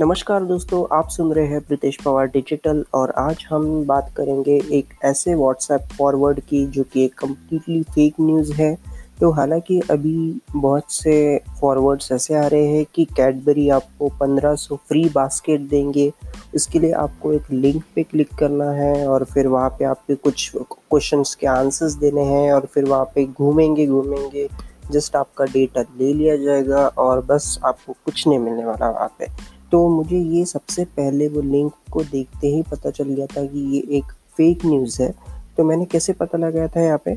नमस्कार दोस्तों, आप सुन रहे हैं प्रीतेश पवार डिजिटल और आज हम बात करेंगे एक ऐसे व्हाट्सएप फॉरवर्ड की जो कि एक कम्प्लीटली फेक न्यूज़ है। तो हालाँकि अभी बहुत से फॉरवर्ड्स ऐसे आ रहे हैं कि कैडबरी आपको 1500 फ्री बास्केट देंगे। इसके लिए आपको एक लिंक पे क्लिक करना है और फिर वहाँ पे आपके कुछ क्वेश्चंस के आंसर्स देने हैं और फिर वहाँ पे घूमेंगे घूमेंगे। जस्ट आपका डेटा ले लिया जाएगा और बस आपको कुछ नहीं मिलने वाला वहाँ पे। तो मुझे ये सबसे पहले वो लिंक को देखते ही पता चल गया था कि ये एक फेक न्यूज़ है। तो मैंने कैसे पता लगाया था यहाँ पे?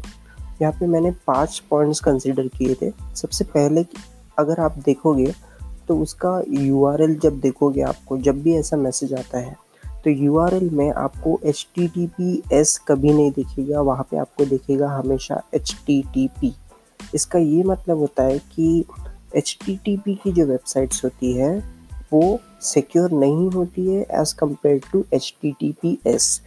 यहाँ पे मैंने पाँच पॉइंट्स कंसिडर किए थे। सबसे पहले अगर आप देखोगे तो उसका यूआरएल जब देखोगे आपको, जब भी ऐसा मैसेज आता है तो यूआरएल में आपको एचटीटीपीएस कभी नहीं दिखेगा, वहाँ पे आपको दिखेगा हमेशा एचटीटीपी इसका ये मतलब होता है कि एचटीटीपी की जो वेबसाइट्स होती है वो सिक्योर नहीं होती है as compare to H T T P S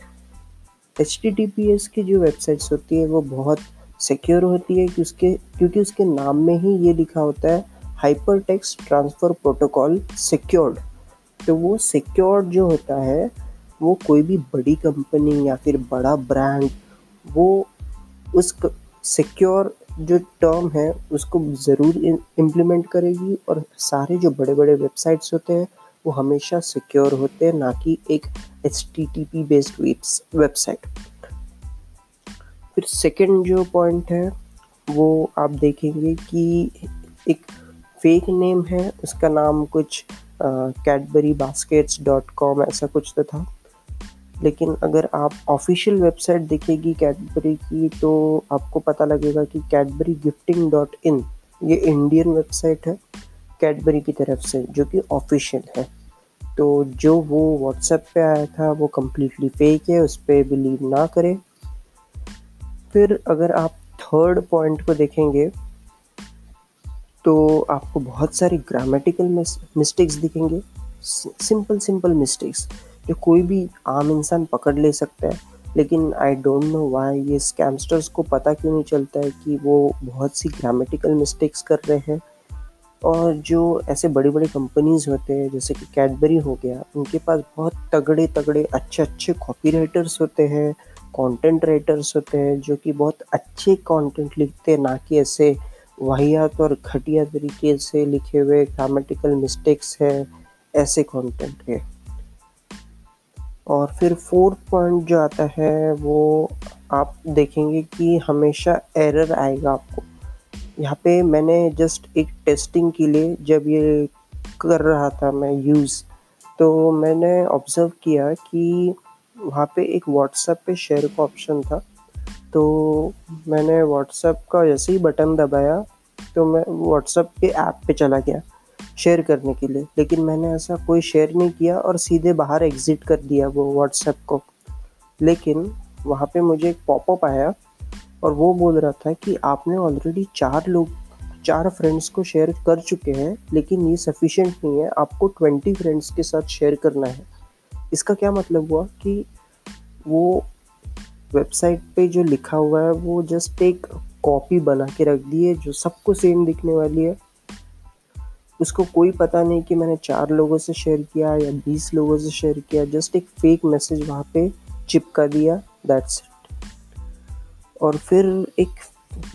H T T P S की जो वेबसाइट्स होती है, वो बहुत सिक्योर होती है कि उसके, क्योंकि उसके नाम में ही ये लिखा होता है hyper text transfer protocol secured तो वो सिक्योर्ड जो होता है, वो कोई भी बड़ी कंपनी या फिर बड़ा ब्रांड वो उस सिक्योर जो टर्म है, उसको ज़रूर इम्प्लीमेंट करेगी और सारे जो बड़े बड़े वेबसाइट्स होते हैं, वो हमेशा सिक्योर होते हैं, ना कि एक H T T P based website फिर सेकंड जो पॉइंट है, वो आप देखेंगे कि एक फेक नेम है, उसका नाम कुछ कैडबरी बास्केट्स डॉट कॉम ऐसा कुछ तो था। लेकिन अगर आप ऑफिशियल वेबसाइट देखेगी कैडबरी की तो आपको पता लगेगा कि कैडबरी गिफ्टिंग डॉट इन ये इंडियन वेबसाइट है कैडबरी की तरफ़ से, जो कि ऑफिशियल है। तो जो वो व्हाट्सएप पे आया था, वो कम्प्लीटली फेक है, उस पर बिलीव ना करें। फिर अगर आप थर्ड पॉइंट को देखेंगे तो आपको बहुत सारी ग्रामेटिकल मिस्टेक्स दिखेंगे। सिंपल सिंपल मिस्टेक्स जो कोई भी आम इंसान पकड़ ले सकता है, लेकिन आई डोंट नो वाई ये स्कैमस्टर्स को पता क्यों नहीं चलता है कि वो बहुत सी ग्रामेटिकल मिस्टेक्स कर रहे हैं। और जो ऐसे बड़ी बड़ी कंपनीज़ होते हैं, जैसे कि कैडबरी हो गया, उनके पास बहुत तगड़े तगड़े अच्छे अच्छे कॉपी राइटर्स होते हैं कंटेंट राइटर्स होते हैं, जो कि बहुत अच्छे कंटेंट लिखते हैं, ना कि ऐसे वाहियात और घटिया तरीके से लिखे हुए ग्रामेटिकल मिस्टेक्स है, ऐसे कंटेंट है और फिर फोर्थ पॉइंट जो आता है वो आप देखेंगे कि हमेशा एरर आएगा आपको। यहाँ पे मैंने जस्ट एक टेस्टिंग के लिए जब ये कर रहा था मैं यूज़ तो मैंने ऑब्ज़र्व किया कि वहाँ पे एक व्हाट्सएप पे शेयर का ऑप्शन था। तो मैंने व्हाट्सएप का जैसे ही बटन दबाया तो मैं व्हाट्सएप के ऐप पे चला गया। शेयर करने के लिए। लेकिन मैंने ऐसा कोई शेयर नहीं किया और सीधे बाहर एग्ज़िट कर दिया वो व्हाट्सएप को। लेकिन वहाँ पे मुझे एक पॉपअप आया और वो बोल रहा था कि आपने ऑलरेडी चार लोग, चार फ्रेंड्स को शेयर कर चुके हैं, लेकिन ये सफिशेंट नहीं है। आपको ट्वेंटी फ्रेंड्स के साथ शेयर करना है। इसका क्या मतलब हुआ कि वो वेबसाइट पे जो लिखा हुआ है, वो जस्ट एक कॉपी बना के रख दी है जो सबको सेम दिखने वाली है। उसको कोई पता नहीं कि मैंने चार लोगों से शेयर किया या बीस लोगों से शेयर किया जस्ट एक फेक मैसेज वहाँ पे चिपका दिया दैट्स इट और फिर एक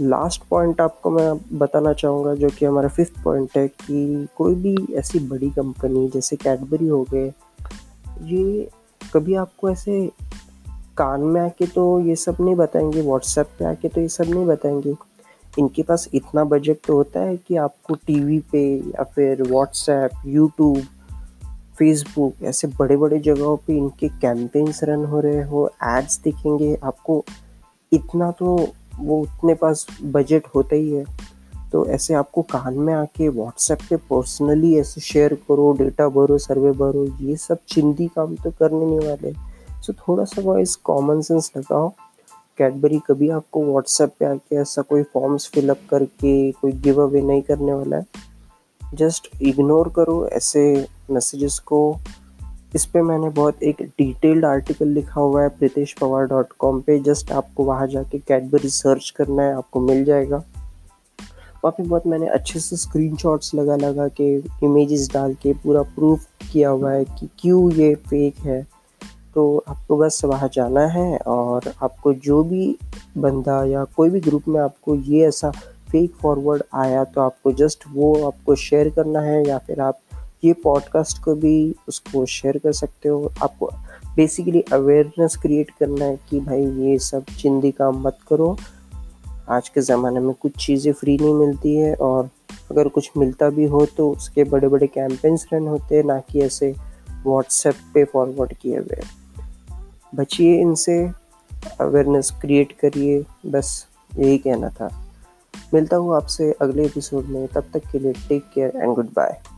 लास्ट पॉइंट आपको मैं बताना चाहूँगा, जो कि हमारा फिफ्थ पॉइंट है कि कोई भी ऐसी बड़ी कंपनी जैसे कैडबरी हो गए, ये कभी आपको ऐसे कान में आके तो ये सब नहीं बताएँगे व्हाट्सएप पे आके तो ये सब नहीं बताएँगे। इनके पास इतना बजट तो होता है कि आपको टीवी पे या फिर व्हाट्सएप यूट्यूब फेसबुक ऐसे बड़े बड़े जगहों पे इनके कैंपेन्स रन हो रहे हो एड्स दिखेंगे, आपको इतना तो वो उतने पास बजट होता ही है। तो ऐसे आपको कान में आके व्हाट्सएप पे पर्सनली ऐसे शेयर करो डेटा भरो सर्वे भरो, ये सब चिंदी काम तो करने नहीं वाले। सो थोड़ा सा वॉइस कॉमन सेंस लगाओ। कैडबरी कभी आपको व्हाट्सएप पे आके ऐसा कोई फॉर्म्स फिलअप करके कोई गिव अवे नहीं करने वाला है? जस्ट इग्नोर करो ऐसे मैसेजेस को। इस पर मैंने बहुत एक डिटेल्ड आर्टिकल लिखा हुआ है प्रीतेश पवार डॉट कॉम पर जस्ट आपको वहाँ जाके कैडबरी सर्च करना है, आपको मिल जाएगा। वहाँ पे बहुत मैंने अच्छे से स्क्रीन लगा लगा के इमेजेस डाल के पूरा प्रूफ किया हुआ है कि क्यों ये फेक है। तो आपको बस वहाँ जाना है और आपको जो भी बंदा या कोई भी ग्रुप में आपको ये ऐसा फेक फॉरवर्ड आया तो आपको जस्ट वो आपको शेयर करना है या फिर आप ये पॉडकास्ट को भी उसको शेयर कर सकते हो। आपको बेसिकली अवेयरनेस क्रिएट करना है कि भाई ये सब चिंदी काम मत करो। आज के ज़माने में कुछ चीज़ें फ्री नहीं मिलती है और अगर कुछ मिलता भी हो तो उसके बड़े बड़े कैंपेन्स रन होते हैं, ना कि ऐसे व्हाट्सएप पे फॉरवर्ड किए हुए। बचिए इनसे। अवेयरनेस क्रिएट करिए, बस यही कहना था। मिलता हूँ आपसे अगले एपिसोड में, तब तक के लिए take care and good bye